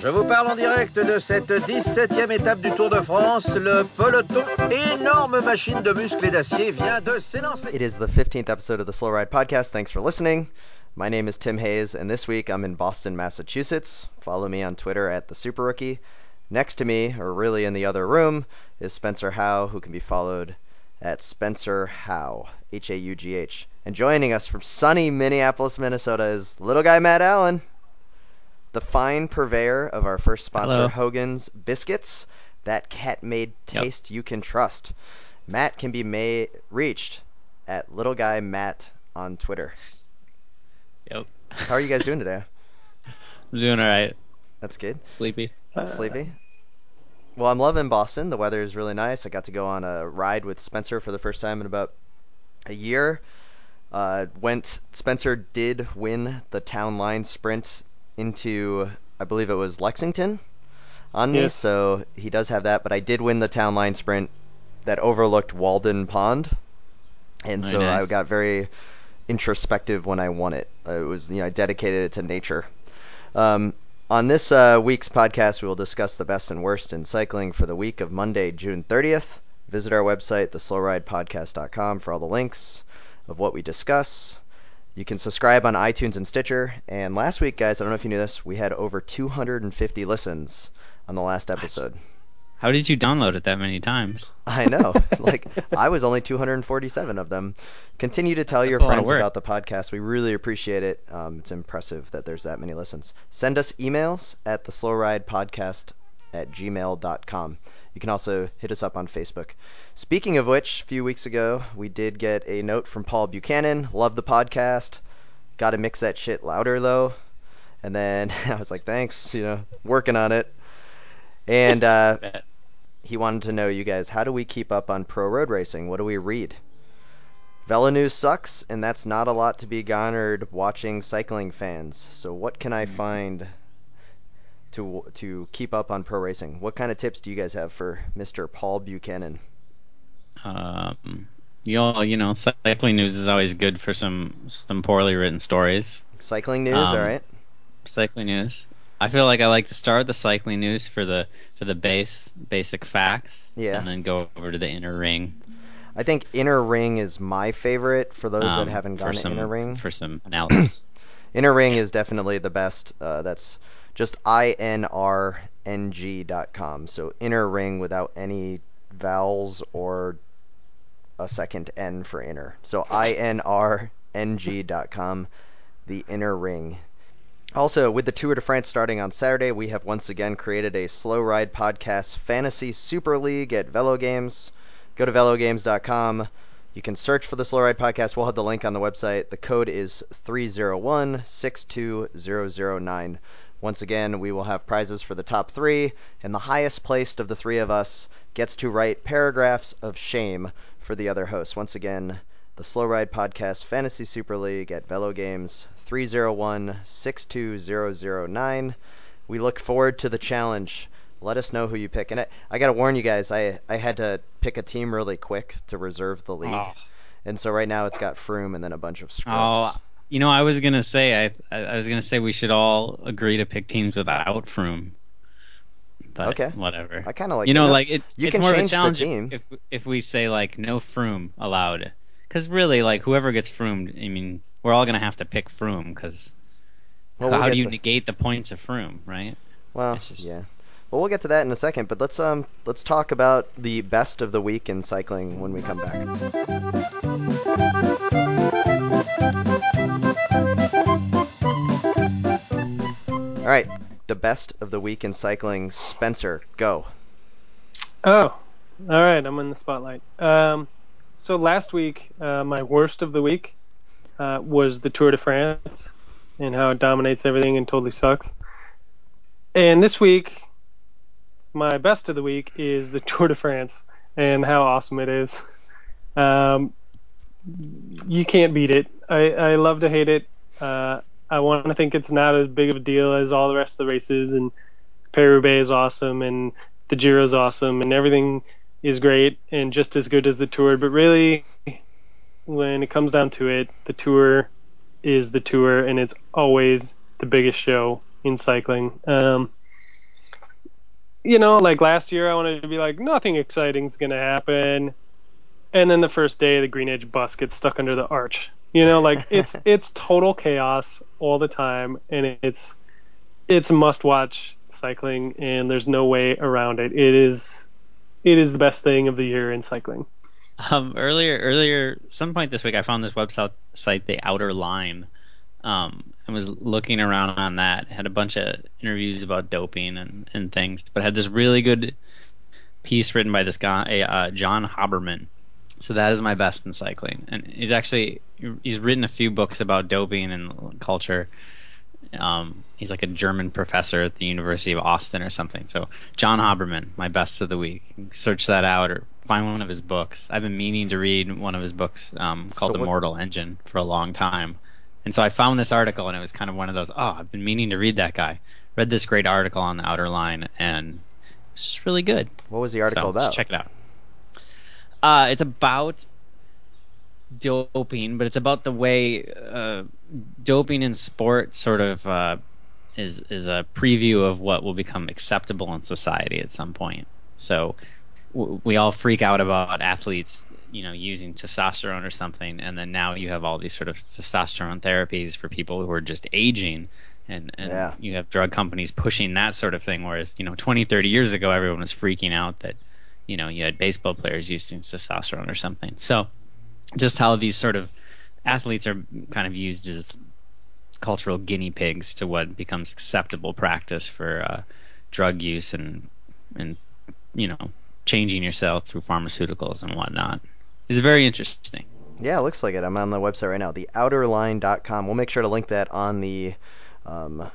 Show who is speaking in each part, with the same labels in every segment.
Speaker 1: Je vous parle en direct de cette 17e étape du Tour de France. Le peloton, énorme machine de muscles et d'acier, vient de s'élancer.
Speaker 2: It is the 15th episode of the Slow Ride Podcast. Thanks for listening. My name is Tim Hayes, and this week I'm in Boston, Massachusetts. Follow me on Twitter at the Super Rookie. Next to me, or really in the other room, is Spencer Howe, who can be followed at Spencer Howe, H A U G H. And joining us from sunny Minneapolis, Minnesota is little guy Matt Allen, the fine purveyor of our first sponsor,
Speaker 3: Hello.
Speaker 2: Hogan's Biscuits. That cat made taste you can trust. Matt can be ma- reached at little guy Matt on Twitter.
Speaker 3: Yep.
Speaker 2: How are you guys doing today?
Speaker 3: I'm doing all right.
Speaker 2: That's good.
Speaker 3: Sleepy.
Speaker 2: Uh, Sleepy? Well, I'm loving Boston. The weather is really nice. I got to go on a ride with Spencer for the first time in about a year. Uh, went. Spencer did win the town line sprint into, I believe it was Lexington, on me. So he does have that. But I did win the town line sprint that overlooked Walden Pond, and
Speaker 3: Very
Speaker 2: so I got very introspective when I won it. Uh, It was, you know, I dedicated it to nature. Um, on this uh, week's podcast, we will discuss the best and worst in cycling for the week of Monday, June 30th. Visit our website, theslowridepodcast.com, for all the links of what we discuss. You can subscribe on iTunes and Stitcher. And last week, guys, I don't know if you knew this, we had over 250 listens on the last episode.
Speaker 3: How did you download it that many times?
Speaker 2: I know. like I was only 247 of them. Continue to tell your
Speaker 3: That's of
Speaker 2: friends about the podcast. We really appreciate it. Um, it's impressive that there's that many listens. Send us emails at the slow ride podcast at gmail.com. You can also hit us up on Facebook. Speaking of which, a few weeks ago, we did get a note from Paul Buchanan. Love the podcast. Got to mix that shit louder, though. And then I was like, thanks, you know, working on it. And uh, he wanted to know you guys how do we keep up on pro road racing what do we read Velo News sucks and that's not a lot to be garnered watching cycling fans so what can i find to to keep up on pro racing what kind of tips do you guys have for mr paul buchanan
Speaker 3: Um, you all, you know, cycling news is always good for some some poorly written stories.
Speaker 2: cycling news
Speaker 3: Um,
Speaker 2: all right
Speaker 3: Cycling news. I feel like I like to start the cycling news for the for the base basic facts.
Speaker 2: Yeah.
Speaker 3: And then go over to the inner ring.
Speaker 2: i think inner ring is my favorite for those
Speaker 3: um,
Speaker 2: that haven't gone to
Speaker 3: some,
Speaker 2: inner ring
Speaker 3: for some analysis.
Speaker 2: Inner Ring is definitely the best. Uh, that's just inrng.com. So Inner Ring without any vowels or a second N for inner. So inrng.com, the Inner Ring. Also, with the Tour de France starting on Saturday, we have once again created a Slow Ride Podcast Fantasy Super League at Velo Games. Go to velogames.com. You can search for the Slow Ride Podcast. We'll have the link on the website. The code is 301-62009. Once again, we will have prizes for the top three, and the highest placed of the three of us gets to write paragraphs of shame for the other hosts. Once again, the Slow Ride Podcast Fantasy Super League at Velo Games 301-62009. We look forward to the challenge. Let us know who you pick. And I, I got to warn you guys, I, I had to pick a team really quick to reserve the league.
Speaker 3: Oh.
Speaker 2: And so right now it's got Froome and then a bunch of scrubs.
Speaker 3: Oh, you know, I was gonna say I I was gonna say we should all agree to pick teams without Froome. But
Speaker 2: Okay.
Speaker 3: whatever.
Speaker 2: I kind of like
Speaker 3: you know, like it,
Speaker 2: you
Speaker 3: it's
Speaker 2: can
Speaker 3: more of a challenge. If, if we say like no Froome allowed, because really like whoever gets Froome, I mean, we're all gonna have to pick Froome because
Speaker 2: Well, we'll
Speaker 3: how do you
Speaker 2: to-
Speaker 3: negate the points of Froome, right?
Speaker 2: Well,
Speaker 3: just-
Speaker 2: yeah. Well, we'll get to that in a second, but let's um let's talk about the best of the week in cycling when we come back. All right, the best of the week in cycling. Spencer, go.
Speaker 4: Oh, all right. I'm in the spotlight. Um, so last week, uh, my worst of the week uh, was the Tour de France and how it dominates everything and totally sucks. And this week, my best of the week is the Tour de France and how awesome it is. Um, you can't beat it. I, I love to hate it. Uh, I want to think it's not as big of a deal as all the rest of the races, and Paris is awesome, and the Giro is awesome, and everything is great and just as good as the Tour. But really, when it comes down to it, the Tour is the tour, and it's always the biggest show in cycling. Um, you know, like last year, I wanted to be like, nothing exciting's going to happen. And then the first day, the Green Edge bus gets stuck under the arch. You know, like it's it's total chaos all the time, and it's it's must watch cycling, and there's no way around it. It is it is the best thing of the year in cycling.
Speaker 3: Um, earlier, earlier, some point this week, I found this website, site, The Outer Line, um, and was looking around on that. Had a bunch of interviews about doping and, and things, but had this really good piece written by this guy, uh, John Hoberman. So that is my best in cycling, and he's actually he's written a few books about doping and culture. Um, he's like a German professor at the University of Austin or something. So John Hoberman, my best of the week. Search that out or find one of his books. I've been meaning to read one of his books um, called so what, Immortal Engine for a long time. And so I found this article, and it was kind of one of those. Oh, I've been meaning to read that guy. Read this great article on the Outer Line, and it's really good.
Speaker 2: What was the article
Speaker 3: so,
Speaker 2: about?
Speaker 3: check it out. Uh, it's about doping, but it's about the way uh, doping in sport sort of uh, is is a preview of what will become acceptable in society at some point. So w- we all freak out about athletes you know using testosterone or something and then now you have all these sort of testosterone therapies for people who are just aging and, and
Speaker 2: yeah.
Speaker 3: you have drug companies pushing that sort of thing whereas you know 20 30 years ago everyone was freaking out that you know you had baseball players using testosterone or something so just how these sort of athletes are kind of used as cultural guinea pigs to what becomes acceptable practice for uh, drug use and and you know changing yourself through pharmaceuticals and whatnot is very interesting.
Speaker 2: Yeah, it looks like it. I'm on the website right now, theouterline.com. We'll make sure to link that on the um,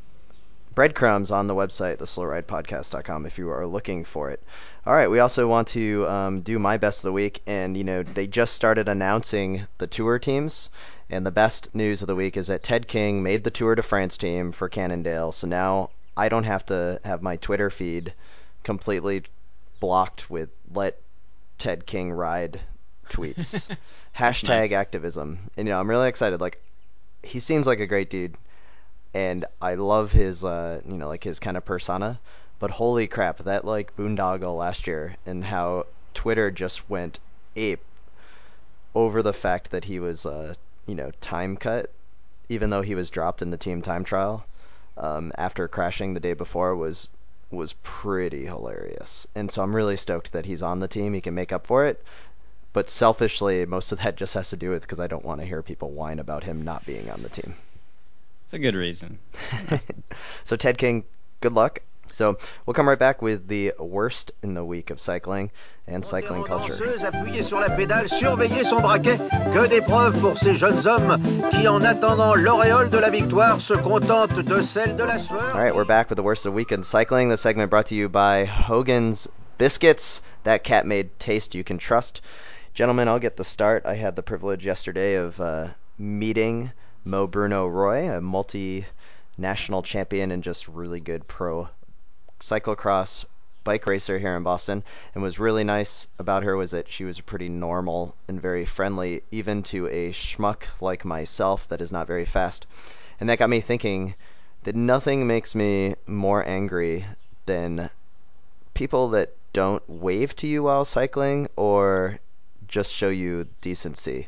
Speaker 2: breadcrumbs on the website, theslowridepodcast.com, if you are looking for it. All right, we also want to um, do my best of the week, and you know they just started announcing the tour teams, and the best news of the week is that Ted King made the Tour de France team for Cannondale, so now I don't have to have my Twitter feed completely blocked with let Ted King ride tweets. Hashtag nice. activism. And you know, I'm really excited. Like he seems like a great dude. And I love his uh you know, like his kind of persona. But holy crap, that like boondoggle last year and how Twitter just went ape over the fact that he was uh you know, time cut, even though he was dropped in the team time trial, um, after crashing the day before was was pretty hilarious. And so I'm really stoked that he's on the team. He can make up for it. But selfishly, most of that just has to do with because I don't want to hear people whine about him not being on the team.
Speaker 3: It's a good reason.
Speaker 2: so Ted King, good luck. So we'll come right back with the worst in the week of cycling and cycling culture.
Speaker 1: Appuyez sur la pédale, surveillez son braquet. Que d'épreuves pour ces jeunes hommes qui, en attendant l'auréole de la victoire, se contentent de celle de la sueur.
Speaker 2: All right, we're back with the worst of the week in cycling. The segment brought to you by Hogan's Biscuits. That cat made taste you can trust. Gentlemen, I'll get the start. I had the privilege yesterday of uh, meeting Mo Bruno Roy, a multi-national champion and just really good pro cyclocross bike racer here in Boston. And was really nice about her was that she was pretty normal and very friendly, even to a schmuck like myself that is not very fast. And that got me thinking that nothing makes me more angry than people that don't wave to you while cycling or just show you decency.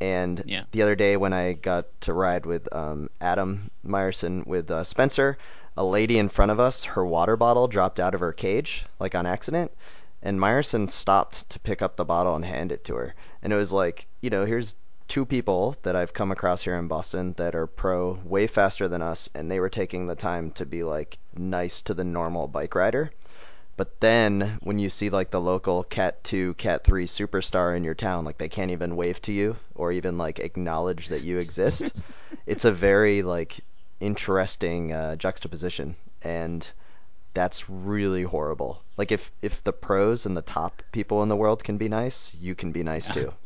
Speaker 2: And
Speaker 3: yeah.
Speaker 2: the other day when I got to ride with um, Adam Myerson with uh, Spencer, a lady in front of us, her water bottle dropped out of her cage, like on accident. And Myerson stopped to pick up the bottle and hand it to her. And it was like, you know, here's two people that I've come across here in Boston that are pro way faster than us, and they were taking the time to be like nice to the normal bike rider. But then when you see like the local Cat 2, Cat 3 superstar in your town, like they can't even wave to you or even like acknowledge that you exist. it's a very like interesting uh, juxtaposition and that's really horrible. Like if if the pros and the top people in the world can be nice, you can be nice too.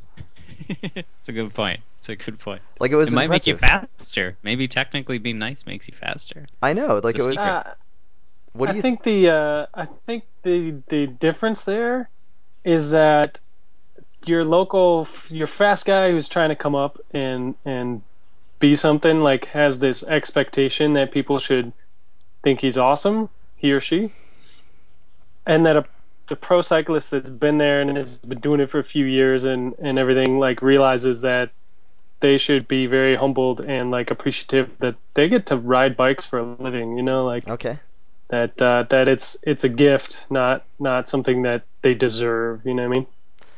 Speaker 3: It's a good point. It's a good point.
Speaker 2: Like it was
Speaker 3: it might
Speaker 2: impressive.
Speaker 3: make you faster. Maybe technically being nice makes you faster.
Speaker 2: I know. Like it was.
Speaker 4: Uh,
Speaker 2: what do
Speaker 4: I
Speaker 2: you
Speaker 4: think the uh, I think the the difference there is that your local your fast guy who's trying to come up and and be something like has this expectation that people should think he's awesome, he or she, and that a the pro cyclist that's been there and has been doing it for a few years and and everything like realizes that they should be very humbled and like appreciative that they get to ride bikes for a living. You know, like
Speaker 2: Okay.
Speaker 4: That uh, that it's it's a gift, not not something that they deserve. You know what I mean?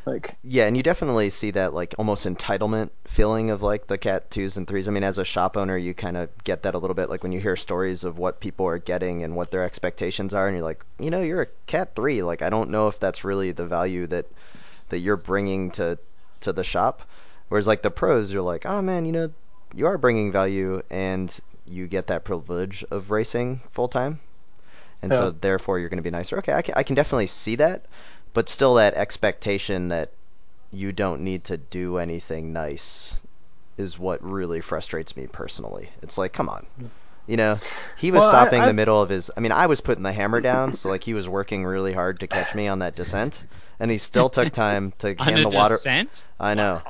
Speaker 4: Like
Speaker 2: Yeah, and you definitely see that like almost entitlement feeling of like the cat twos and threes. I mean, as a shop owner, you kind of get that a little bit, like when you hear stories of what people are getting and what their expectations are, and you're like, you know, you're a cat three. Like, I don't know if that's really the value that that you're bringing to to the shop. Whereas like the pros, you're like, oh man, you know, you are bringing value, and you get that privilege of racing full time, and so therefore you're going to be nicer. Okay, I can, I can definitely see that, but still that expectation that you don't need to do anything nice is what really frustrates me personally. It's like, come on. You know, he was
Speaker 4: Well,
Speaker 2: stopping
Speaker 4: I-
Speaker 2: the middle of his. I mean, I was putting the hammer down, so like he was working really hard to catch me on that descent, and he still took time to
Speaker 3: On
Speaker 2: hand the water.
Speaker 3: descent?
Speaker 2: I know.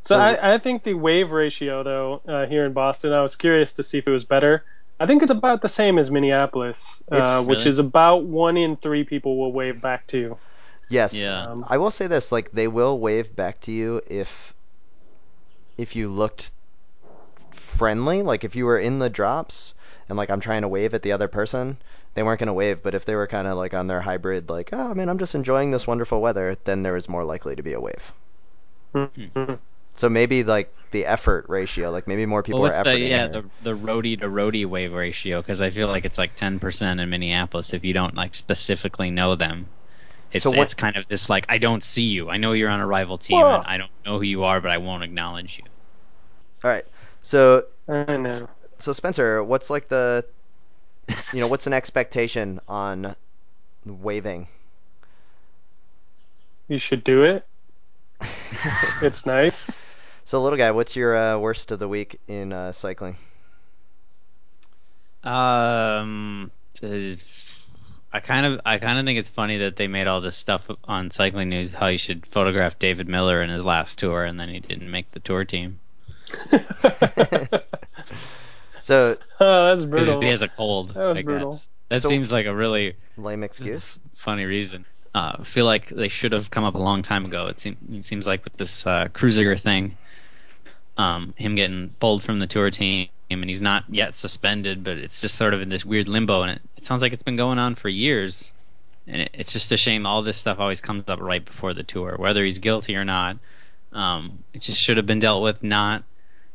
Speaker 4: so,
Speaker 2: So-
Speaker 4: I, I think the wave ratio though uh, here in Boston, I was curious to see if it was better. I think it's about the same as Minneapolis, uh, which
Speaker 3: Really?
Speaker 4: is about one in three people will wave back to you.
Speaker 2: Yes.
Speaker 3: Yeah.
Speaker 4: Um,
Speaker 2: I will say this: like they will wave back to you if if you looked friendly. Like if you were in the drops and like I'm trying to wave at the other person, they weren't gonna wave. But if they were kind of like on their hybrid, like oh man, I'm just enjoying this wonderful weather, then there was more likely to be a wave.
Speaker 4: Mhm.
Speaker 2: So maybe like the effort ratio, like maybe more people
Speaker 3: well, what's
Speaker 2: are
Speaker 3: the yeah
Speaker 2: here.
Speaker 3: the the roadie to roadie wave ratio? Because I feel like it's like ten percent in Minneapolis if you don't like specifically know them. It's
Speaker 2: So what-
Speaker 3: it's kind of this like I don't see you. I know you're on a rival team
Speaker 4: Well-
Speaker 3: and I don't know who you are, but I won't acknowledge you.
Speaker 2: All right. So
Speaker 4: I know.
Speaker 2: so Spencer, what's like the you know what's an expectation on waving?
Speaker 4: You should do it. It's nice.
Speaker 2: So little guy, what's your uh, worst of the week in uh, cycling?
Speaker 3: Um, I kind of I kind of think it's funny that they made all this stuff on Cycling News how you should photograph David Miller in his last tour and then he didn't make the tour team
Speaker 2: So
Speaker 4: oh, that's brutal.
Speaker 3: he has a cold.
Speaker 4: That was
Speaker 3: I
Speaker 4: brutal.
Speaker 3: That
Speaker 2: So-
Speaker 3: seems like a really
Speaker 2: lame excuse.
Speaker 3: funny reason. Uh, I feel like they should have come up a long time ago. It, seem, it seems like with this uh, Kreuziger thing, um, him getting pulled from the tour team, and he's not yet suspended, but it's just sort of in this weird limbo, and it, it sounds like it's been going on for years. And it, it's just a shame all this stuff always comes up right before the tour, whether he's guilty or not. Um, it just should have been dealt with not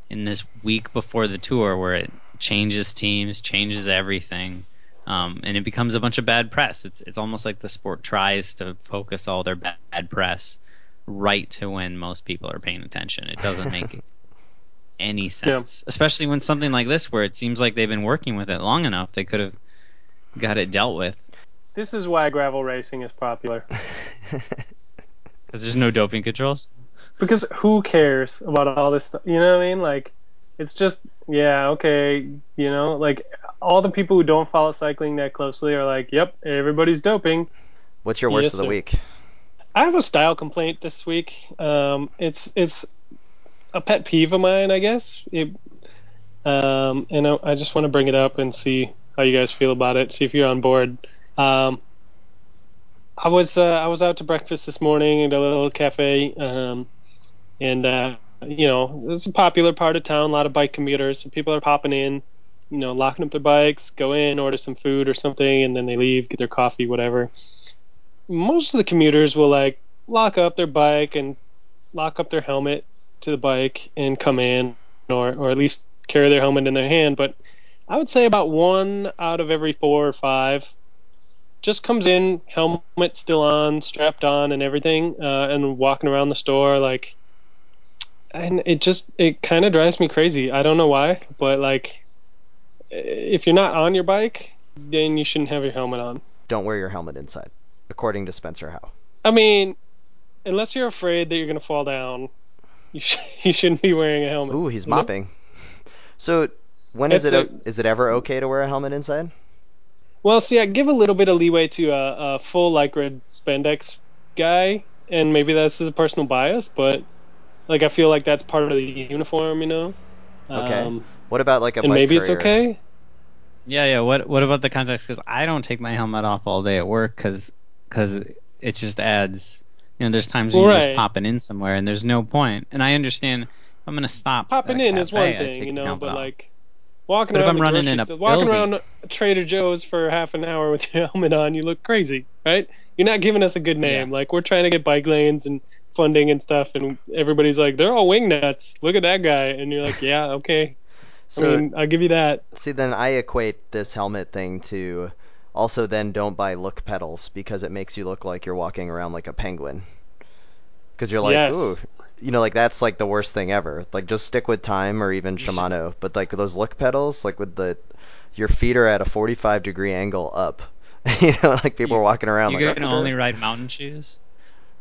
Speaker 3: in this week before the tour, where it changes teams, changes everything um, and it becomes a bunch of bad press. It's it's almost like the sport tries to focus all their bad press right to when most people are paying attention. It doesn't make any sense, especially when something like this, where it seems like they've been working with it long enough, they could have got it dealt with
Speaker 4: This is why gravel racing is popular.
Speaker 3: because there's no doping controls.
Speaker 4: Because who cares about all this stuff? You know what I mean? Like, it's just, yeah, okay, you know, like all the people who don't follow cycling that closely are like, yep, everybody's doping.
Speaker 2: What's your worst
Speaker 4: Yes,
Speaker 2: of the
Speaker 4: sir.
Speaker 2: week?
Speaker 4: I have a style complaint this week. Um, it's it's a pet peeve of mine, I guess. It, um, and I, I just want to bring it up and see how you guys feel about it. See if you're on board. Um, I was uh, I was out to breakfast this morning at a little cafe, um, and uh, you know it's a popular part of town. A lot of bike commuters. So people are popping in, you know, locking up their bikes, go in, order some food or something, and then they leave, get their coffee, whatever most of the commuters will like lock up their bike and lock up their helmet to the bike and come in or or at least carry their helmet in their hand. But i would say about one out of every four or five just comes in helmet still on strapped on and everything uh, and walking around the store like and it just it kind of drives me crazy. I don't know why but like if you're not on your bike then you shouldn't have your helmet on.
Speaker 2: Don't wear your helmet inside, according to Spencer Haugh.
Speaker 4: I mean, unless you're afraid that you're going to fall down, you, sh- you shouldn't be wearing a helmet.
Speaker 2: Ooh, he's
Speaker 4: you know?
Speaker 2: mopping. So when is it
Speaker 4: It's
Speaker 2: o- is it ever okay to wear a helmet inside?
Speaker 4: Well, see, I give a little bit of leeway to a, a full lycra spandex guy, and maybe this is a personal bias, but like I feel like that's part of the uniform, you know.
Speaker 2: Okay.
Speaker 4: Um,
Speaker 2: What about like a
Speaker 4: and
Speaker 2: bike
Speaker 4: maybe it's
Speaker 2: courier?
Speaker 4: okay.
Speaker 3: Yeah, yeah. What what about the context? Because I don't take my helmet off all day at work because because it just adds. You know, there's times when
Speaker 4: Well,
Speaker 3: you're just popping in somewhere and there's no point. And I understand if I'm gonna stop.
Speaker 4: Popping
Speaker 3: at a
Speaker 4: in is one thing, you know, but
Speaker 3: off.
Speaker 4: like walking
Speaker 3: But if
Speaker 4: around
Speaker 3: I'm running in a
Speaker 4: store- walking around Trader Joe's for half an hour with your helmet on, you look crazy, right? You're not giving us a good name.
Speaker 3: Yeah.
Speaker 4: Like we're trying to get bike lanes and funding and stuff, and everybody's like, they're all wing nuts. Look at that guy, and you're like, yeah, okay.
Speaker 2: So
Speaker 4: I mean, I'll give you that.
Speaker 2: see, then I equate this helmet thing to also then don't buy look pedals because it makes you look like you're walking around like a penguin. Because you're like,
Speaker 4: Yes.
Speaker 2: ooh, you know, like that's like the worst thing ever. Like just stick with time or even Shimano. But like those look pedals, like with the your feet are at a 45 degree angle up. you know, like people are walking around like
Speaker 3: you
Speaker 2: like
Speaker 3: can only ride mountain shoes.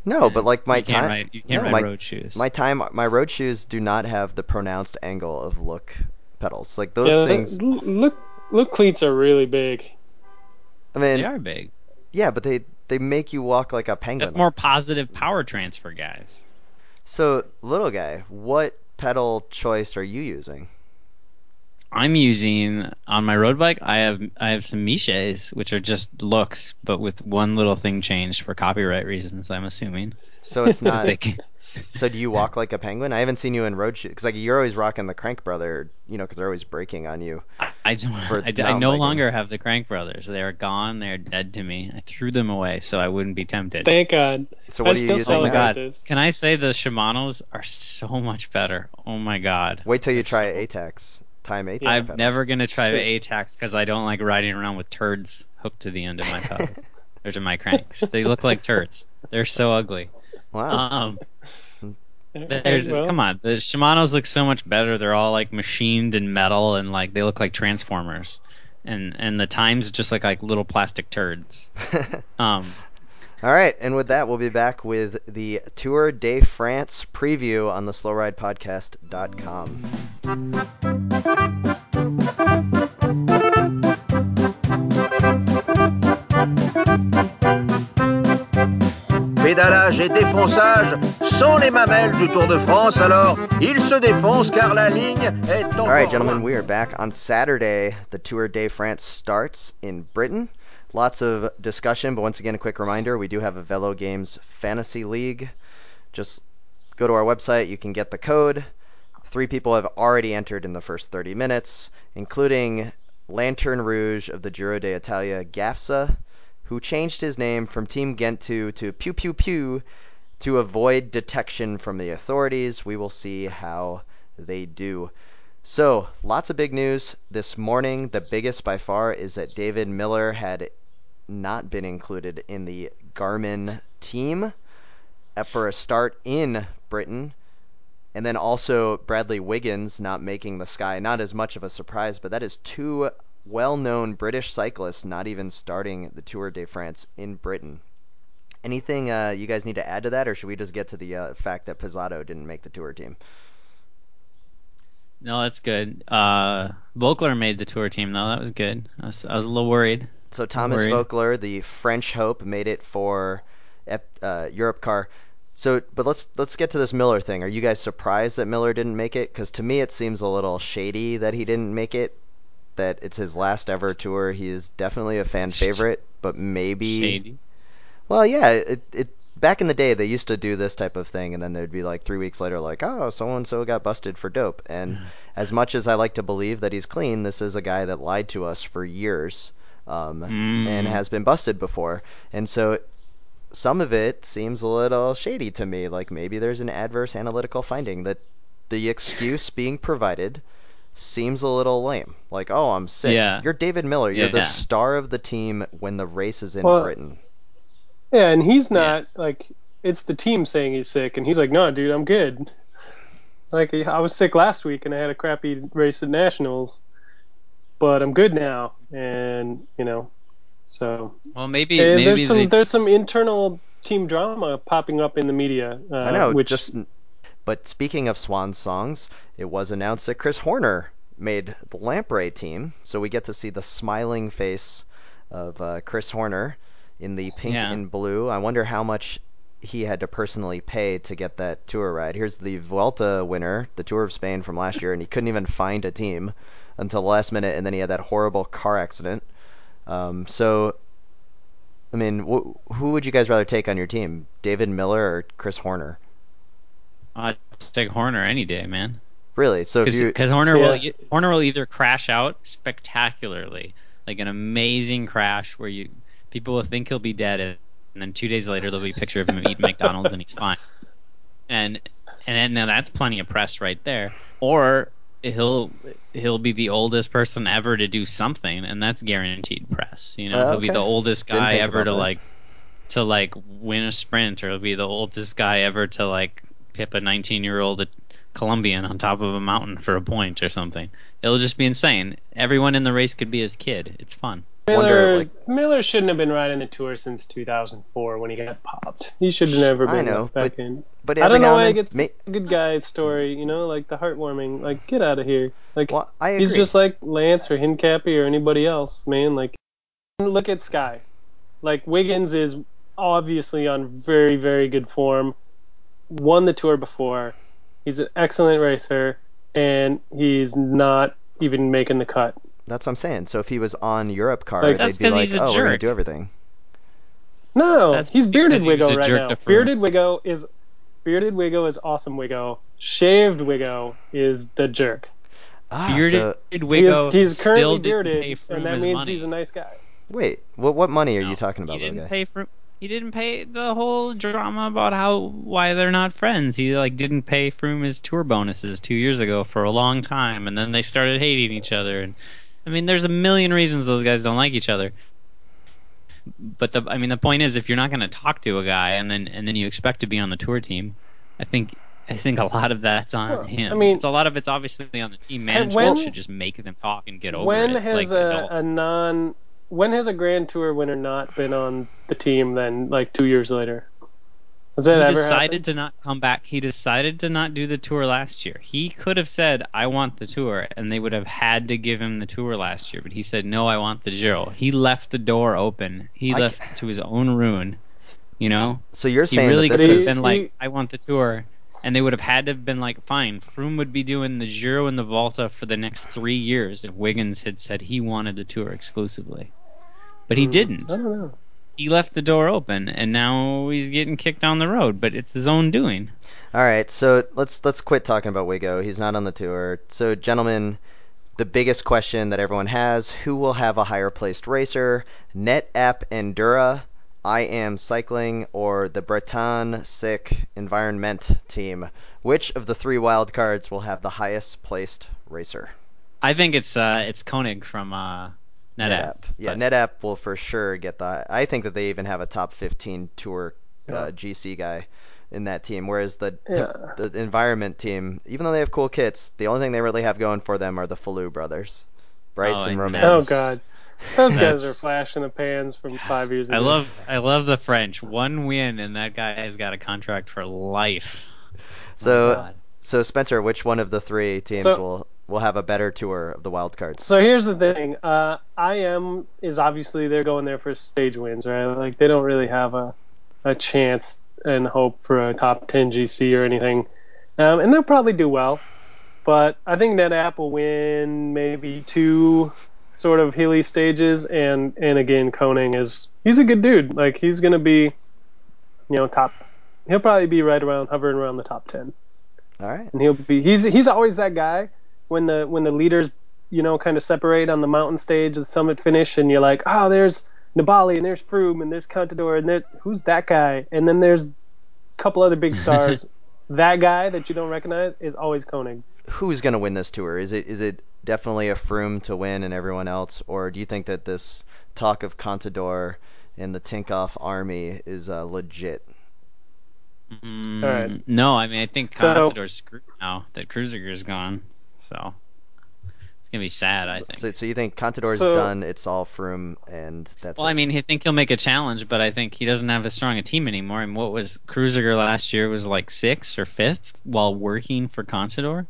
Speaker 2: no, but like my
Speaker 3: you
Speaker 2: time,
Speaker 3: ride, you can't
Speaker 2: no,
Speaker 3: ride
Speaker 2: my
Speaker 3: road shoes.
Speaker 2: my time, my road shoes do not have the pronounced angle of look pedals. Like those
Speaker 4: yeah,
Speaker 2: things.
Speaker 4: look, look, cleats are really big.
Speaker 2: I mean,
Speaker 3: they are big.
Speaker 2: yeah, but they they make you walk like a penguin.
Speaker 3: That's more positive power transfer, guys.
Speaker 2: So, little guy, what pedal choice are you using?
Speaker 3: I'm using on my road bike. I have I have some Miches, which are just looks, but with one little thing changed for copyright reasons. I'm assuming.
Speaker 2: So it's not.
Speaker 3: they
Speaker 2: so do you walk like a penguin? I haven't seen you in road shoes because like you're always rocking the Crank Brother, you know, because they're always breaking on you.
Speaker 3: I don't.
Speaker 2: For
Speaker 3: I, I no
Speaker 2: biking.
Speaker 3: longer have the Crank Brothers. They are gone. They are dead to me. I threw them away so I wouldn't be tempted.
Speaker 4: Thank God.
Speaker 2: So
Speaker 4: I
Speaker 2: what are you
Speaker 4: still
Speaker 2: using
Speaker 3: oh my god!
Speaker 4: this.
Speaker 3: Can I say the Shimano's are so much better? Oh my god!
Speaker 2: Wait till you try
Speaker 3: so-
Speaker 2: ATAC. Time ATAC.
Speaker 3: I'm
Speaker 2: pedals.
Speaker 3: never gonna try the ATAC because I don't like riding around with turds hooked to the end of my pedals or to my cranks. They look like turds. They're so ugly.
Speaker 2: Wow.
Speaker 3: Um,
Speaker 4: Okay,
Speaker 3: There's-
Speaker 4: well,
Speaker 3: come on, the Shimano's look so much better. They're all like machined in metal and like they look like transformers, and and the times just look like little plastic turds. Um,
Speaker 2: All right, and with that, we'll be back with the Tour de France preview on the slowridepodcast.com.
Speaker 1: Pédalage et défonçage sont les mamelles du Tour de France, alors il se défonce car la ligne est encore
Speaker 2: All right, gentlemen, we are back on Saturday. The Tour de France starts in Britain. Lots of discussion, but once again, a quick reminder we do have a Velo Games Fantasy League. Just go to our website, you can get the code. Three people have already entered in the first 30 minutes, including Lantern Rouge of the Giro d'Italia, Gafsa, who changed his name from Team Gentoo to Pew Pew Pew to avoid detection from the authorities. We will see how they do. So, lots of big news this morning. The biggest by far is that David Miller had not been included in the Garmin team uh, for a start in Britain. And then also Bradley Wiggins not making the sky. Not as much of a surprise, but that is two well known British cyclists not even starting the Tour de France in Britain. Anything uh, you guys need to add to that, or should we just get to the uh, fact that Pizzato didn't make the tour team?
Speaker 3: no, that's good. Uh, Voeckler made the tour team though. That was good. I was, I was a little worried.
Speaker 2: So Thomas
Speaker 3: Worried.
Speaker 2: Voeckler, the French hope, made it for uh, Europcar. So, but let's let's get to this Miller thing. Are you guys surprised that Miller didn't make it? Because to me, it seems a little shady that he didn't make it. That it's his last ever tour. He is definitely a fan favorite, but maybe.
Speaker 3: Shady.
Speaker 2: Well, yeah. It, it back in the day they used to do this type of thing, and then there'd be like three weeks later, like, oh, so and so got busted for dope. And as much as I like to believe that he's clean, this is a guy that lied to us for years, um,
Speaker 3: Mm.
Speaker 2: and has been busted before. And so some of it seems a little shady to me. Like maybe there's an adverse analytical finding that the excuse being provided seems a little lame. Like, oh, I'm sick.
Speaker 3: Yeah.
Speaker 2: You're David Miller. You're the
Speaker 3: Yeah.
Speaker 2: star of the team when the race is in
Speaker 4: Well,
Speaker 2: Britain.
Speaker 4: Yeah, and he's
Speaker 3: Yeah.
Speaker 4: not like it's the team saying he's sick, and he's like, "No, dude, I'm good." Like I was sick last week, and I had a crappy race at nationals, but I'm good now, and you know, so
Speaker 3: Well, maybe maybe
Speaker 4: there's some
Speaker 3: they-
Speaker 4: there's some internal team drama popping up in the media. Uh,
Speaker 2: I know.
Speaker 4: which
Speaker 2: Just, but speaking of Swan songs, it was announced that Chris Horner made the Lampre team, so we get to see the smiling face of uh, Chris Horner in the pink
Speaker 3: Yeah.
Speaker 2: and blue. I wonder how much he had to personally pay to get that tour ride. Here's the Vuelta winner, the Tour of Spain from last year, and he couldn't even find a team until the last minute, and then he had that horrible car accident. Um, so, I mean, wh- who would you guys rather take on your team, David Miller or Chris Horner?
Speaker 3: I'd take Horner any day, man.
Speaker 2: Really? So
Speaker 3: Because Horner will
Speaker 4: Yeah.
Speaker 3: e- Horner will either crash out spectacularly, like an amazing crash where you people will think he'll be dead, and then two days later there'll be a picture of him eating McDonald's and he's fine. And and then, now that's plenty of press right there. Or he'll he'll be the oldest person ever to do something, and that's guaranteed press. You know,
Speaker 2: Uh,
Speaker 3: he'll be the oldest guy ever to
Speaker 2: that.
Speaker 3: like to like win a sprint, or he'll be the oldest guy ever to like pip a 19 year old Colombian on top of a mountain for a point or something. It'll just be insane. Everyone in the race could be his kid. It's fun.
Speaker 2: Wonder,
Speaker 4: Miller,
Speaker 2: like-
Speaker 4: Miller shouldn't have been riding the tour since 2004 when he got popped. He should have never
Speaker 2: I
Speaker 4: been
Speaker 2: know,
Speaker 4: back
Speaker 2: but
Speaker 4: in.
Speaker 2: but
Speaker 4: I don't know why he
Speaker 2: and
Speaker 4: gets
Speaker 2: then,
Speaker 4: the good guy story, you know, like the heartwarming. Like, get out of here. Like,
Speaker 2: well, I agree.
Speaker 4: he's just like Lance or Hincapie or anybody else, man. Like, look at Sky. Like, Wiggins is obviously on very, very good form. Won the tour before. He's an excellent racer, and he's not even making the cut.
Speaker 2: That's what I'm saying. So if he was on Europcar,
Speaker 4: Like-
Speaker 3: That's
Speaker 2: they'd be
Speaker 3: 'cause
Speaker 2: like,
Speaker 3: he's a
Speaker 2: "Oh, we're gonna
Speaker 3: jerk.
Speaker 2: do everything."
Speaker 4: No,
Speaker 3: That's
Speaker 4: he's bearded
Speaker 3: because he
Speaker 4: Wiggo right now. Bearded Wiggo is bearded Wiggo is awesome Wiggo. Shaved Wiggo is the jerk.
Speaker 2: Ah,
Speaker 3: Bearded
Speaker 2: so
Speaker 4: He is,
Speaker 3: Wiggo
Speaker 4: he's
Speaker 3: still
Speaker 4: currently
Speaker 3: didn't
Speaker 4: bearded, and that means
Speaker 3: money.
Speaker 4: he's a nice guy.
Speaker 2: wait, what what money are
Speaker 3: No,
Speaker 2: you talking about,
Speaker 3: He didn't
Speaker 2: guy?
Speaker 3: pay for. He didn't pay the whole drama about how why they're not friends. He like didn't pay Froome his tour bonuses two years ago for a long time, and then they started hating each other. And I mean, there's a million reasons those guys don't like each other. But the I mean, the point is, if you're not going to talk to a guy and then and then you expect to be on the tour team, I think. I think a lot of that's on him.
Speaker 4: I mean-
Speaker 3: it's a lot of it's obviously on the team. Management
Speaker 4: when-
Speaker 3: should just make them talk and get over
Speaker 4: when
Speaker 3: it.
Speaker 4: has
Speaker 3: like
Speaker 4: a, a non when has a Grand Tour winner not been on the team? Then like two years later, has that
Speaker 3: he
Speaker 4: ever
Speaker 3: decided
Speaker 4: happened?
Speaker 3: to not come back. He decided to not do the tour last year. He could have said, "I want the tour," and they would have had to give him the tour last year. But he said, "No, I want the Giro." He left the door open. He
Speaker 2: I
Speaker 3: left to his own ruin. You know,
Speaker 2: So you're
Speaker 3: he
Speaker 2: saying
Speaker 3: really
Speaker 2: that
Speaker 3: could
Speaker 2: this
Speaker 3: have been like, "I want the tour," and they would have had to have been like, "Fine." Froome would be doing the Giro and the Volta for the next three years if Wiggins had said he wanted the tour exclusively. But he
Speaker 4: Hmm,
Speaker 3: didn't
Speaker 4: I don't know.
Speaker 3: he left the door open and now he's getting kicked down the road but it's his own doing
Speaker 2: All right, so let's let's quit talking about Wiggo. He's not on the tour. So, gentlemen, the biggest question that everyone has: Who will have a higher placed racer? NetApp Endura, I Am Cycling, or the Breton Sick Environment team? Which of the three wild cards will have the highest placed racer?
Speaker 3: i think it's uh it's koenig from uh NetApp.
Speaker 2: Yeah,
Speaker 3: but-
Speaker 2: NetApp will for sure get the. I think that they even have a top 15 tour uh,
Speaker 4: Yeah.
Speaker 2: GC guy in that team. Whereas the,
Speaker 4: Yeah.
Speaker 2: the the environment team, even though they have cool kits, the only thing they really have going for them are the Feillu brothers, Brice
Speaker 3: Oh,
Speaker 2: and
Speaker 3: and
Speaker 2: Romain.
Speaker 4: Oh God, those guys are
Speaker 3: that's-
Speaker 4: flash in the pans from five years ago.
Speaker 3: i love i love the french one win and that guy has got a contract for life
Speaker 2: So
Speaker 3: My God.
Speaker 2: so Spencer, which one of the three teams
Speaker 4: So-
Speaker 2: will will have a better tour of the wild cards?
Speaker 4: So here's the thing. Uh, IM is obviously they're going there for stage wins, right? Like they don't really have a a chance and hope for a top 10 GC or anything, um, and they'll probably do well. But I think NetApp will win maybe two sort of Healy stages, and and again, Koning is he's a good dude. Like he's gonna be, you know, top. He'll probably be right around hovering around the top 10
Speaker 2: All right.
Speaker 4: and he'll be he's he's always that guy when the when the leaders you know kind of separate on the mountain stage the summit finish and you're like oh there's Nibali and there's Froome and there's Contador and there who's that guy and then there's a couple other big stars that guy that you don't recognize is always Koenig
Speaker 2: Who's going to win this tour? Is it is it definitely a Froome to win and everyone else, or do you think that this talk of Contador and the Tinkoff army is uh, legit?
Speaker 3: Mm,
Speaker 4: All right.
Speaker 3: no i mean i think
Speaker 4: So-
Speaker 3: Contador's screwed now that Kreuziger's gone so it's gonna be sad i think
Speaker 2: So, so you think Contador's
Speaker 4: So-
Speaker 2: done? It's all Froome, and that's
Speaker 3: Well,
Speaker 2: it.
Speaker 3: I mean, I think he'll make a challenge, but I think he doesn't have as strong a team anymore. And what was Kreuziger last year was like sixth or fifth while working for Contador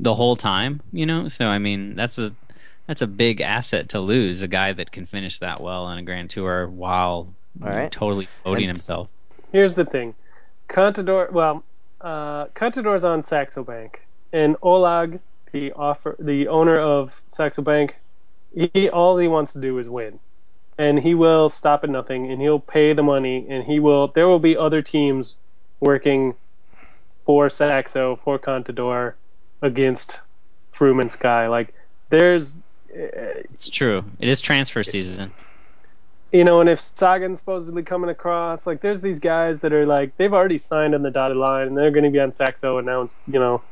Speaker 3: the whole time, you know. So I mean, that's a that's a big asset to lose a guy that can finish that well on a Grand Tour while
Speaker 2: All right.
Speaker 3: totally devoting
Speaker 2: And-
Speaker 3: himself.
Speaker 4: here's the thing. Contador, well, uh, Contador's on Saxo Bank, and Oleg, the offer, the owner of Saxo Bank, he all he wants to do is win, and he will stop at nothing, and he'll pay the money, and he will. There will be other teams working for Saxo for Contador against Froome and Sky. Like there's,
Speaker 3: It's true. It is transfer season.
Speaker 4: you know, and if Sagan's supposedly coming across, like there's these guys that are like they've already signed on the dotted line and they're going to be on Saxo announced, you know,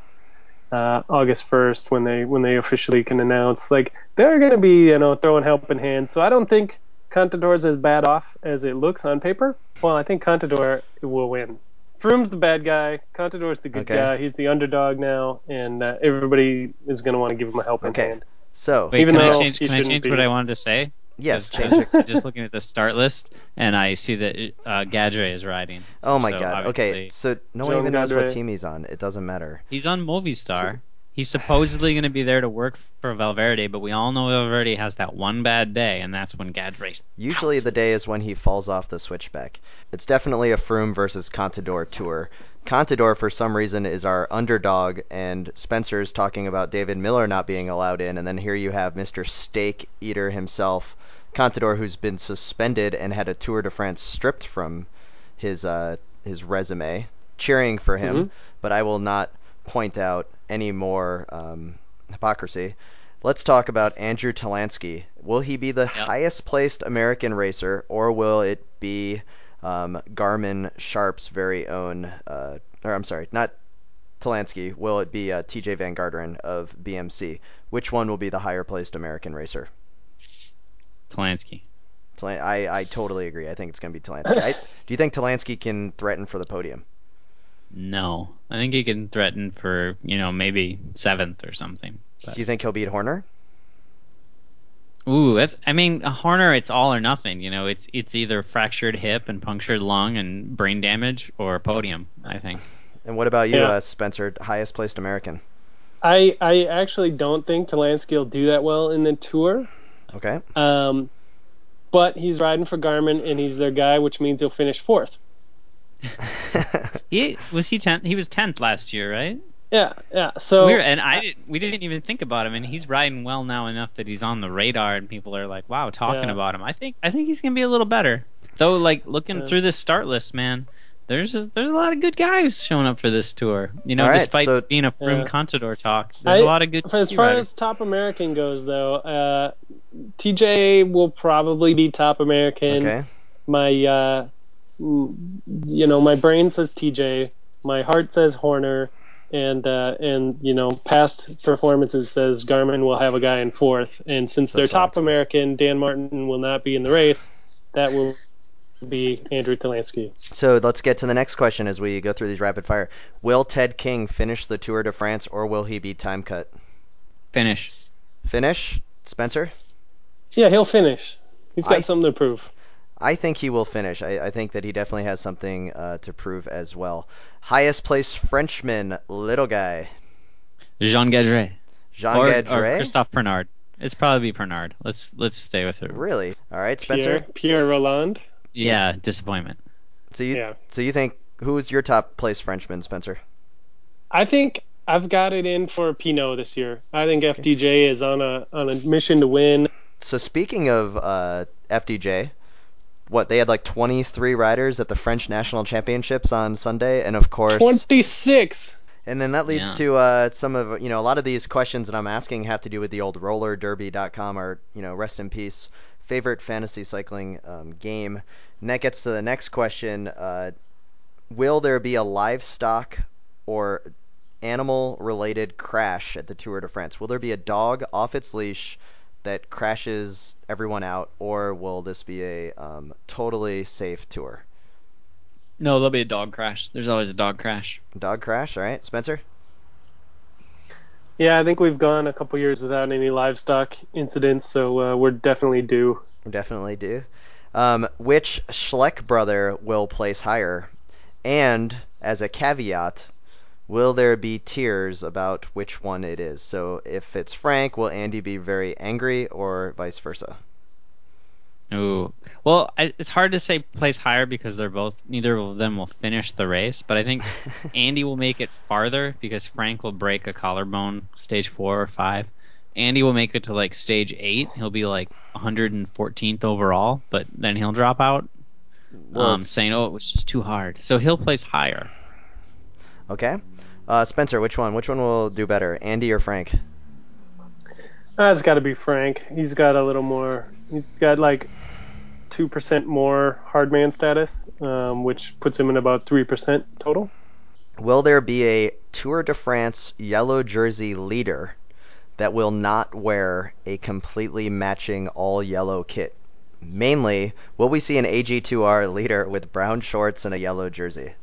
Speaker 4: uh, August 1st when they when they officially can announce. Like they're going to be, you know, throwing helping hands. So I don't think Contador's as bad off as it looks on paper. Well, I think Contador will win. Froome's the bad guy. Contador's the good
Speaker 2: Okay.
Speaker 4: guy. He's the underdog now, and uh, everybody is going to want to give him a helping
Speaker 2: Okay.
Speaker 4: hand.
Speaker 2: So
Speaker 3: Wait,
Speaker 4: Even
Speaker 3: can I
Speaker 4: though
Speaker 3: change? Can I
Speaker 4: shouldn't
Speaker 3: change
Speaker 4: be.
Speaker 3: what I wanted to say?
Speaker 2: yes,
Speaker 3: Just-
Speaker 2: change.
Speaker 3: just, just looking at the start list, and I see that uh, Gadret is riding.
Speaker 2: Oh my
Speaker 3: So
Speaker 2: god. Okay, so no one
Speaker 4: Jean
Speaker 2: even knows what team he's on. It doesn't matter.
Speaker 3: He's on Movistar. He's supposedly going to be there to work for Valverde, but we all know Valverde has that one bad day, and that's when Gadret.
Speaker 2: Usually the day is when he falls off the switchback. It's definitely a Froome versus Contador tour. Contador, for some reason, is our underdog, and Spencer's talking about David Miller not being allowed in, and then here you have Mr. Steak Eater himself, Contador, who's been suspended and had a Tour de France stripped from his uh, his resume, cheering for him.
Speaker 4: Mhm.
Speaker 2: But I will not point out any more um, hypocrisy. Let's talk about Andrew Talansky. Will he be the highest placed American racer, or will it be um, Garmin Sharp's very own? Uh, or I'm sorry, not Talansky. Will it be uh, Tejay Van Garderen of BMC? Which one will be the higher placed American racer?
Speaker 3: Talansky.
Speaker 2: Talan- I, I totally agree. I think it's going to be Talansky. I, do you think Talansky can threaten for the podium?
Speaker 3: No, I think he can threaten for you know maybe seventh or something. But,
Speaker 2: Do you think he'll beat Horner?
Speaker 3: ooh, that's. I mean, a Horner, it's all or nothing. You know, it's it's either fractured hip and punctured lung and brain damage, or podium. I think.
Speaker 2: And what about you,
Speaker 4: Yeah.
Speaker 2: uh, Spencer? Highest placed American.
Speaker 4: I I actually don't think Talansky will do that well in the tour.
Speaker 2: Okay.
Speaker 4: Um, but he's riding for Garmin and he's their guy, which means he'll finish fourth.
Speaker 3: He was he tenth. He was tenth last year, right?
Speaker 4: Yeah, yeah. So
Speaker 3: we were, and I didn't. We didn't even think about him, and he's riding well now enough that he's on the radar, and people are like, "Wow, talking
Speaker 4: Yeah.
Speaker 3: about him." I think I think he's gonna be a little better. Though, like looking
Speaker 4: Yeah.
Speaker 3: through this start list, man, there's a, there's a lot of good guys showing up for this tour. You know,
Speaker 2: All right,
Speaker 3: despite
Speaker 2: so-
Speaker 3: being a Froome
Speaker 4: Yeah.
Speaker 3: Contador talk, there's a
Speaker 4: I-
Speaker 3: lot of good.
Speaker 4: as far
Speaker 3: riders.
Speaker 4: as top American goes, though, uh, Tejay will probably be top American.
Speaker 2: Okay.
Speaker 4: My, uh, you know, my brain says Tejay, my heart says Horner, and uh, and you know, past performances says Garmin will have a guy in fourth. And since
Speaker 2: So
Speaker 4: they're top
Speaker 2: Talansky.
Speaker 4: American, Dan Martin will not be in the race. That will be Andrew Talansky.
Speaker 2: So let's get to the next question as we go through these rapid fire. Will Ted King finish the Tour de France or will he be time cut?
Speaker 3: finish.
Speaker 2: Finish? Spencer?
Speaker 4: Yeah, he'll finish. He's got
Speaker 2: I-
Speaker 4: something to prove.
Speaker 2: I think he will finish. I, I think that he definitely has something uh, to prove as well. Highest placed Frenchman, little guy.
Speaker 3: Jean Gadret
Speaker 2: Jean
Speaker 3: or, or
Speaker 2: Gadret?
Speaker 3: Christophe Pernard. It's probably be Pernard. Let's let's stay with it.
Speaker 2: Really? All right, Spencer.
Speaker 4: Pierre, Pierre Rolland.
Speaker 3: Yeah, disappointment.
Speaker 2: So you
Speaker 4: Yeah.
Speaker 2: so you think who's your top place Frenchman, Spencer?
Speaker 4: I think I've got it in for Pinot this year. I think FDJ is on a on a mission to win.
Speaker 2: So speaking of uh, FDJ, what they had like 23 riders at the French National Championships on Sunday, and of course,
Speaker 4: Twenty six.
Speaker 2: and then that leads
Speaker 3: Yeah.
Speaker 2: to uh, some of you know a lot of these questions that I'm asking have to do with the old RollerDerby.com or you know rest in peace favorite fantasy cycling um, game. And that gets to the next question: uh, Will there be a livestock or animal related crash at the Tour de France? Will there be a dog off its leash that crashes everyone out, or will this be a um, totally safe tour?
Speaker 3: No, there'll be a dog crash. There's always a dog crash.
Speaker 2: Dog crash, all right, Spencer?
Speaker 4: Yeah, I think we've gone a couple years without any livestock incidents, so uh, we're definitely due.
Speaker 2: We definitely do. Um, which Schleck brother will place higher? And as a caveat, will there be tears about which one it is? So if it's Frank, will Andy be very angry or vice versa?
Speaker 3: Ooh. Well, I, it's hard to say place higher because they're both neither of them will finish the race, but I think Andy will make it farther because Frank will break a collarbone stage 4 or 5. Andy will make it to like stage 8. He'll be like 114th overall, but then he'll drop out.
Speaker 2: Well,
Speaker 3: um, saying, "Oh, it was just too hard." So he'll place higher.
Speaker 2: Okay. Uh, Spencer, which one? Which one will do better, Andy or Frank?
Speaker 4: Uh, it's got to be Frank. He's got a little more. He's got like two percent more hardman status, um, which puts him in about three percent total.
Speaker 2: Will there be a Tour de France yellow jersey leader that will not wear a completely matching all yellow kit? Mainly, will we see an AG2R leader with brown shorts and a yellow jersey?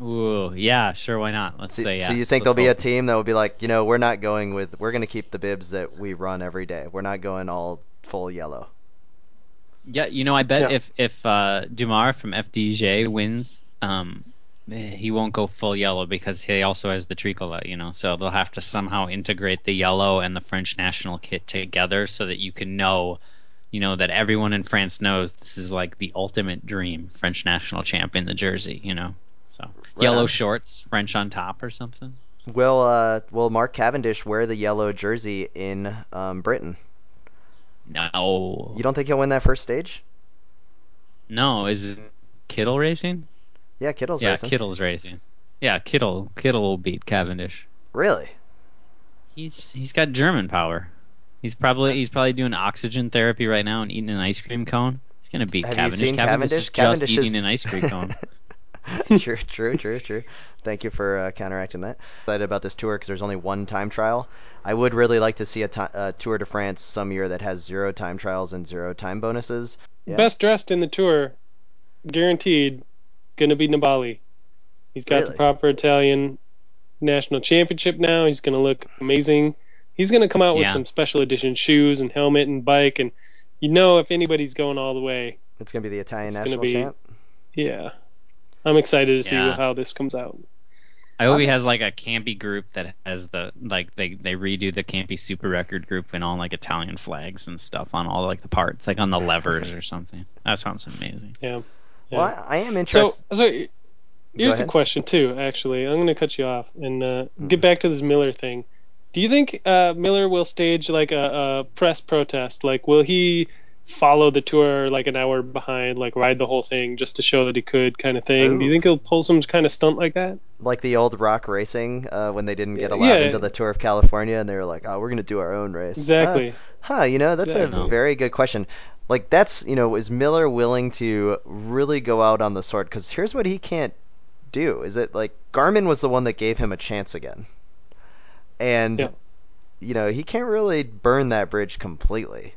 Speaker 3: Ooh, yeah, sure, why not? Let's
Speaker 2: So,
Speaker 3: say yes.
Speaker 2: so you think
Speaker 3: Let's
Speaker 2: there'll be a team that will be like, you know, we're not going with, we're going to keep the bibs that we run every day. We're not going all full yellow.
Speaker 3: Yeah, you know, I bet
Speaker 4: Yeah.
Speaker 3: if if uh, Démare from FDJ wins, um, eh, he won't go full yellow because he also has the tricolor. You know, so they'll have to somehow integrate the yellow and the French national kit together so that you can know, you know, that everyone in France knows this is like the ultimate dream French national champ in the jersey. You know, so yellow
Speaker 2: on.
Speaker 3: shorts, French on top or something.
Speaker 2: Will uh, will Mark Cavendish wear the yellow jersey in um, Britain?
Speaker 3: No,
Speaker 2: You don't think he'll win that first stage?
Speaker 3: no, is it Kittel racing?
Speaker 2: Yeah, Kittel's racing.
Speaker 3: yeah,
Speaker 2: racing.
Speaker 3: Kittel's racing. Yeah, Kittel Kittel will beat Cavendish.
Speaker 2: Really?
Speaker 3: He's he's got German power. He's probably he's probably doing oxygen therapy right now and eating an ice cream cone. He's gonna beat
Speaker 2: Have
Speaker 3: Cavendish.
Speaker 2: seen
Speaker 3: Cavendish,
Speaker 2: Cavendish?
Speaker 3: is just
Speaker 2: Cavendish
Speaker 3: eating an ice cream cone.
Speaker 2: true, true, true, true. Thank you for uh, counteracting that. Excited about this tour because there's only one time trial. I would really like to see a ti- uh, Tour de France some year that has zero time trials and zero time bonuses. Yeah.
Speaker 4: Best dressed in the tour, guaranteed, gonna be Nibali. He's got
Speaker 2: Really?
Speaker 4: the proper Italian national championship now. He's gonna look amazing. He's gonna come out with
Speaker 3: Yeah.
Speaker 4: some special edition shoes and helmet and bike, and you know if anybody's going all the way,
Speaker 2: It's gonna be the Italian
Speaker 4: It's
Speaker 2: national
Speaker 4: be-
Speaker 2: champ.
Speaker 4: yeah. I'm excited to see
Speaker 3: Yeah.
Speaker 4: how this comes out.
Speaker 3: I hope he has like a campy group that has the like they they redo the campy super record group and all like Italian flags and stuff on all like the parts, like on the levers or something. That sounds amazing.
Speaker 4: Yeah.
Speaker 2: Well, I, I am interested.
Speaker 4: so here's a question too. Actually, I'm going to cut you off and uh,
Speaker 2: Mm.
Speaker 4: get back to this Millar thing. Do you think uh, Millar will stage like a, a press protest? Like, will he follow the tour like an hour behind, like ride the whole thing just to show that he could, kind of thing? Do you think he'll pull some kind of stunt like that?
Speaker 2: like the old Rock Racing uh, when they didn't get
Speaker 4: Yeah,
Speaker 2: allowed
Speaker 4: yeah.
Speaker 2: into the Tour of California, and they were like, "Oh, we're gonna do our own race."
Speaker 4: Exactly.
Speaker 2: Uh, huh? You know, that's a very good question. Like, that's you know, is Millar willing to really go out on the sword? Because here's what he can't do: is it like Garmin was the one that gave him a chance again, and
Speaker 4: Yeah.
Speaker 2: you know, he can't really burn that bridge completely.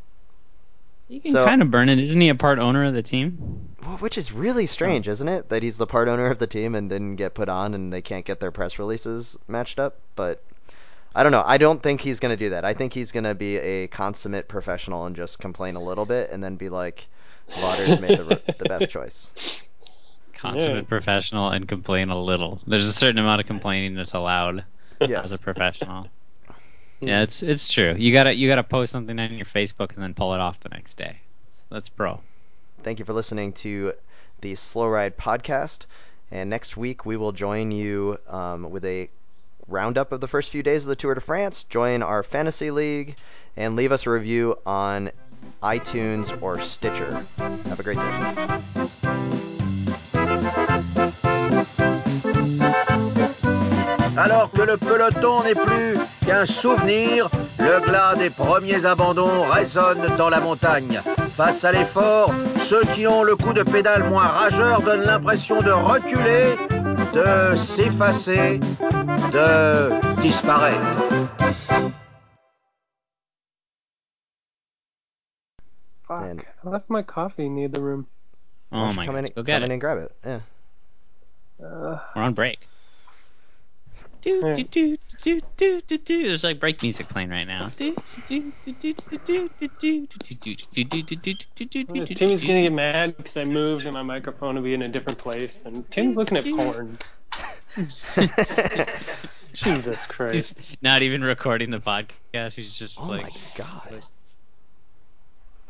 Speaker 3: He can
Speaker 2: So-
Speaker 3: kind of burn it. Isn't he a part owner of the team?
Speaker 2: Well, Which is really strange, isn't it? That he's the part owner of the team and didn't get put on, and they can't get their press releases matched up. But I don't know. I don't think he's going to do that. I think he's going to be a consummate professional and just complain a little bit, and then be like, "Vaughters made the, the best choice."
Speaker 3: Consummate
Speaker 4: Yeah.
Speaker 3: professional and complain a little. There's a certain amount of complaining that's allowed
Speaker 2: Yes.
Speaker 3: as a professional. Yeah, it's it's true. You gotta you gotta post something on your Facebook and then pull it off the next day. That's, pro.
Speaker 2: Thank you for listening to the Slow Ride podcast. And next week we will join you um, with a roundup of the first few days of the Tour de France. Join our fantasy league and leave us a review on iTunes or Stitcher. Have a great day.
Speaker 1: Alors que le peloton n'est plus qu'un souvenir, le glas des premiers abandons résonne dans la montagne. Face à l'effort, ceux qui ont le coup de pédale moins rageur donnent l'impression de reculer, de s'effacer, de disparaître.
Speaker 4: Fuck.
Speaker 2: And-
Speaker 4: I left my coffee near the room.
Speaker 2: Why
Speaker 3: Oh
Speaker 2: don't you
Speaker 3: my
Speaker 2: come
Speaker 3: god,
Speaker 2: in,
Speaker 3: go
Speaker 2: come
Speaker 3: get
Speaker 2: in
Speaker 3: it.
Speaker 2: and grab it. Yeah.
Speaker 4: Uh,
Speaker 3: We're on break. do do do. There's like break music playing right now.
Speaker 4: Timmy's gonna get mad because I moved and my microphone will be in a different place. And Tim's looking at porn. Jesus Christ!
Speaker 3: Not even recording the podcast. He's just like, oh
Speaker 2: my god.